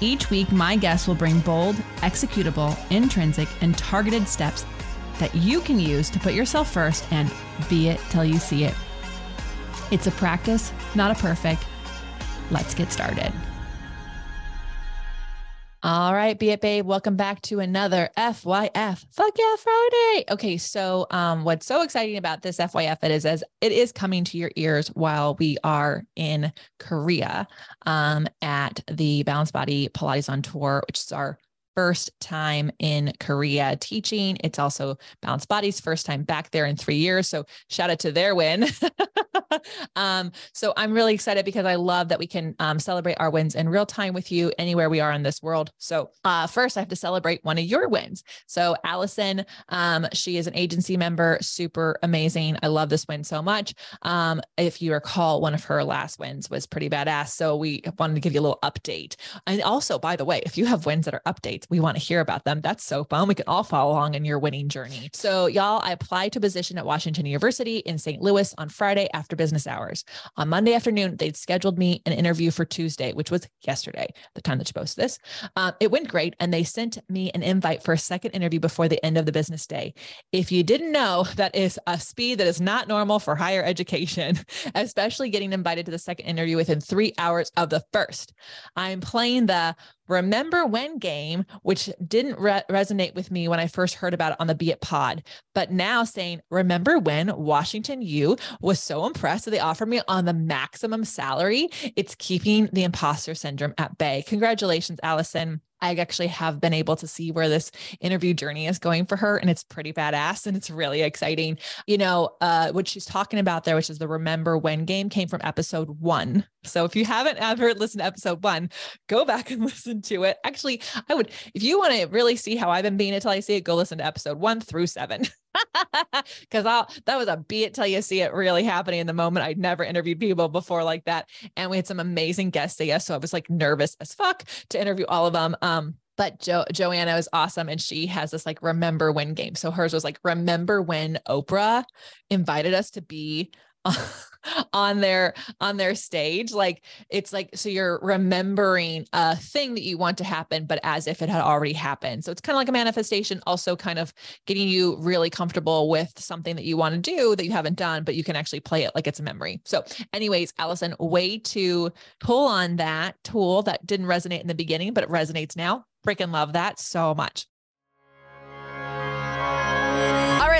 Each week, my guests will bring bold, executable, intrinsic, and targeted steps that you can use to put yourself first and be it till you see it. It's a practice, not a perfect. Let's get started. All right, be it babe. Welcome back to another FYF. Fuck yeah, Friday. Okay, so um, what's so exciting about this FYF it is as it is coming to your ears while we are in Korea um, at the Balanced Body Pilates on Tour, which is our first time in Korea teaching. It's also Balanced Body's first time back there in three years. So shout out to their win. um, so I'm really excited because I love that we can um, celebrate our wins in real time with you anywhere we are in this world. So uh, first, I have to celebrate one of your wins. So Allison, um, she is an agency member, super amazing. I love this win so much. Um, if you recall, one of her last wins was pretty badass. So we wanted to give you a little update. And also, by the way, if you have wins that are updates, we want to hear about them. That's so fun. We can all follow along in your winning journey. So, y'all, I applied to position at Washington University in St. Louis on Friday after business hours. On Monday afternoon, they'd scheduled me an interview for Tuesday, which was yesterday, the time that you post this. Um, it went great, and they sent me an invite for a second interview before the end of the business day. If you didn't know, that is a speed that is not normal for higher education, especially getting invited to the second interview within three hours of the first. I'm playing the remember when game, which didn't re- resonate with me when I first heard about it on the Be It pod, but now saying, remember when Washington U was so impressed that they offered me on the maximum salary? It's keeping the imposter syndrome at bay. Congratulations, Allison. I actually have been able to see where this interview journey is going for her, and it's pretty badass and it's really exciting. You know, uh, what she's talking about there, which is the remember when game, came from episode one. So if you haven't ever listened to episode one, go back and listen to it. Actually, I would, if you want to really see how I've been being until I see it, go listen to episode one through seven. Because I'll that was a be it till you see it really happening in the moment. I'd never interviewed people before like that. And we had some amazing guests say yes. So I was like nervous as fuck to interview all of them. Um, but jo- Joanna was awesome and she has this like remember when game. So hers was like remember when Oprah invited us to be on their on their stage like it's like so you're remembering a thing that you want to happen but as if it had already happened. So it's kind of like a manifestation also kind of getting you really comfortable with something that you want to do that you haven't done but you can actually play it like it's a memory. So anyways allison way to pull on that tool that didn't resonate in the beginning but it resonates now. Freaking love that so much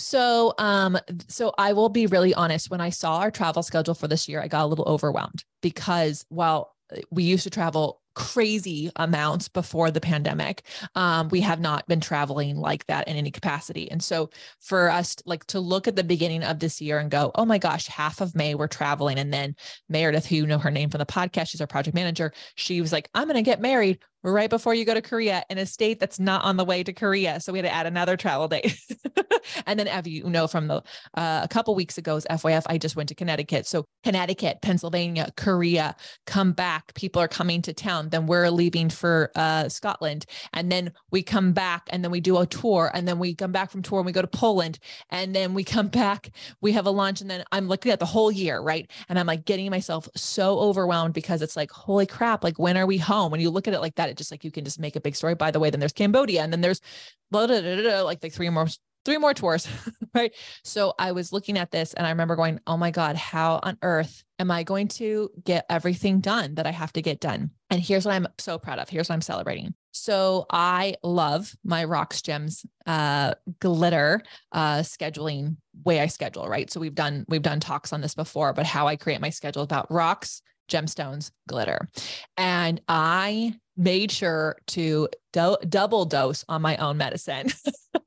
So, um, so I will be really honest. When I saw our travel schedule for this year, I got a little overwhelmed because while uh, we used to travel crazy amounts before the pandemic, um, we have not been traveling like that in any capacity. And so, for us, like to look at the beginning of this year and go, oh my gosh, half of May we're traveling, and then Meredith, who you know her name from the podcast, she's our project manager. She was like, I'm going to get married right before you go to Korea in a state that's not on the way to Korea. So we had to add another travel date. and then, as you know, from the uh, a couple weeks ago's FYF, I just went to Connecticut. So Connecticut, Pennsylvania, Korea, come back. People are coming to town. Then we're leaving for uh, Scotland, and then we come back, and then we do a tour, and then we come back from tour and we go to Poland, and then we come back. We have a lunch, and then I'm looking at the whole year, right? And I'm like getting myself so overwhelmed because it's like, holy crap! Like, when are we home? When you look at it like that, it just like you can just make a big story. By the way, then there's Cambodia, and then there's blah, blah, blah, like like three more three more tours, right? So I was looking at this and I remember going, oh my God, how on earth am I going to get everything done that I have to get done? And here's what I'm so proud of. Here's what I'm celebrating. So I love my Rocks Gems uh, glitter uh, scheduling way I schedule, right? So we've done we've done talks on this before, but how I create my schedule about rocks, gemstones, glitter. And I made sure to do- double dose on my own medicine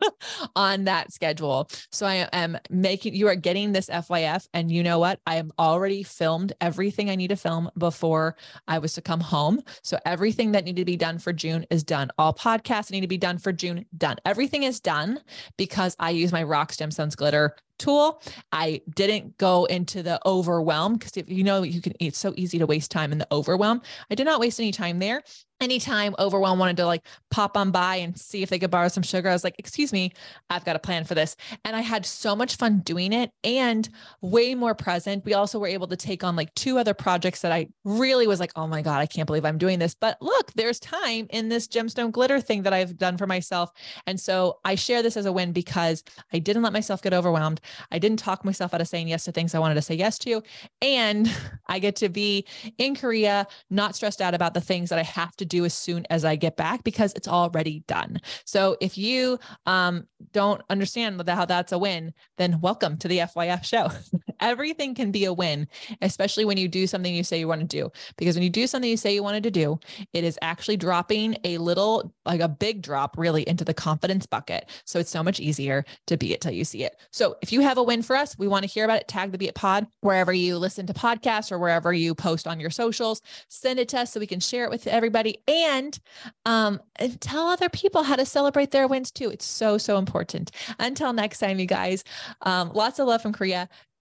on that schedule. So I am making you are getting this FYF and you know what? I am already filmed everything I need to film before I was to come home. So everything that needed to be done for June is done. All podcasts need to be done for June, done. Everything is done because I use my Rock Gemstones glitter tool. I didn't go into the overwhelm because if you know you can it's so easy to waste time in the overwhelm. I did not waste any time there anytime overwhelm wanted to like pop on by and see if they could borrow some sugar. I was like excuse me i've got a plan for this. And i had so much fun doing it and way more present. We also were able to take on like two other projects that i really was like oh my god i can't believe i'm doing this. But look there's time in this gemstone glitter thing that i've done for myself. And so i share this as a win because i didn't let myself get overwhelmed. I didn't talk myself out of saying yes to things i wanted to say yes to. And i get to be in korea not stressed out about the things that i have to do as soon as I get back because it's already done. So if you um, don't understand how that's a win, then welcome to the FYF show. Everything can be a win, especially when you do something you say you want to do. Because when you do something you say you wanted to do, it is actually dropping a little, like a big drop, really into the confidence bucket. So it's so much easier to be it till you see it. So if you have a win for us, we want to hear about it. Tag the Be It Pod wherever you listen to podcasts or wherever you post on your socials. Send it to us so we can share it with everybody and um, and tell other people how to celebrate their wins too. It's so so important. Until next time, you guys. Um, lots of love from Korea.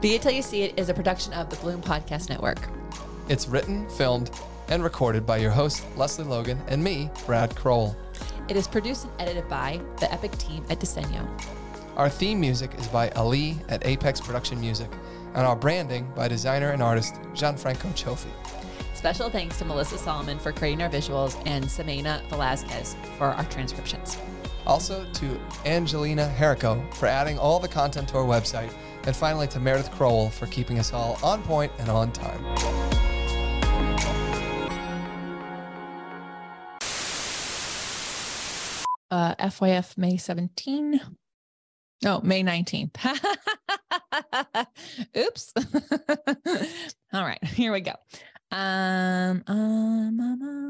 Be It Till You See It is a production of the Bloom Podcast Network. It's written, filmed, and recorded by your host, Lesley Logan, and me, Brad Crowell. It is produced and edited by the Epic team at Disenyo. Our theme music is by Ali at Apex Production Music, and our branding by designer and artist Gianfranco Cioffi. Special thanks to Melissa Solomon for creating our visuals and Samena Velazquez for our transcriptions. Also to Angelina Herrico for adding all the content to our website, and finally to Meredith Crowell for keeping us all on point and on time. Uh, FYF May 17. Oh, May 19th. Oops. All right, here we go. Um, um, um, um.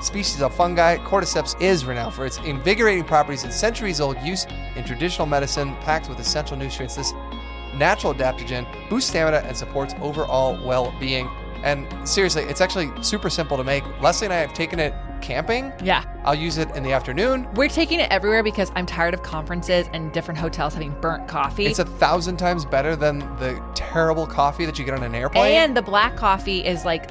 species of fungi, cordyceps is renowned for its invigorating properties and centuries old use in traditional medicine, packed with essential nutrients. This natural adaptogen, boosts stamina, and supports overall well being. And seriously, it's actually super simple to make. Leslie and I have taken it camping. Yeah. I'll use it in the afternoon. We're taking it everywhere because I'm tired of conferences and different hotels having burnt coffee. It's a thousand times better than the terrible coffee that you get on an airplane. and the black coffee is like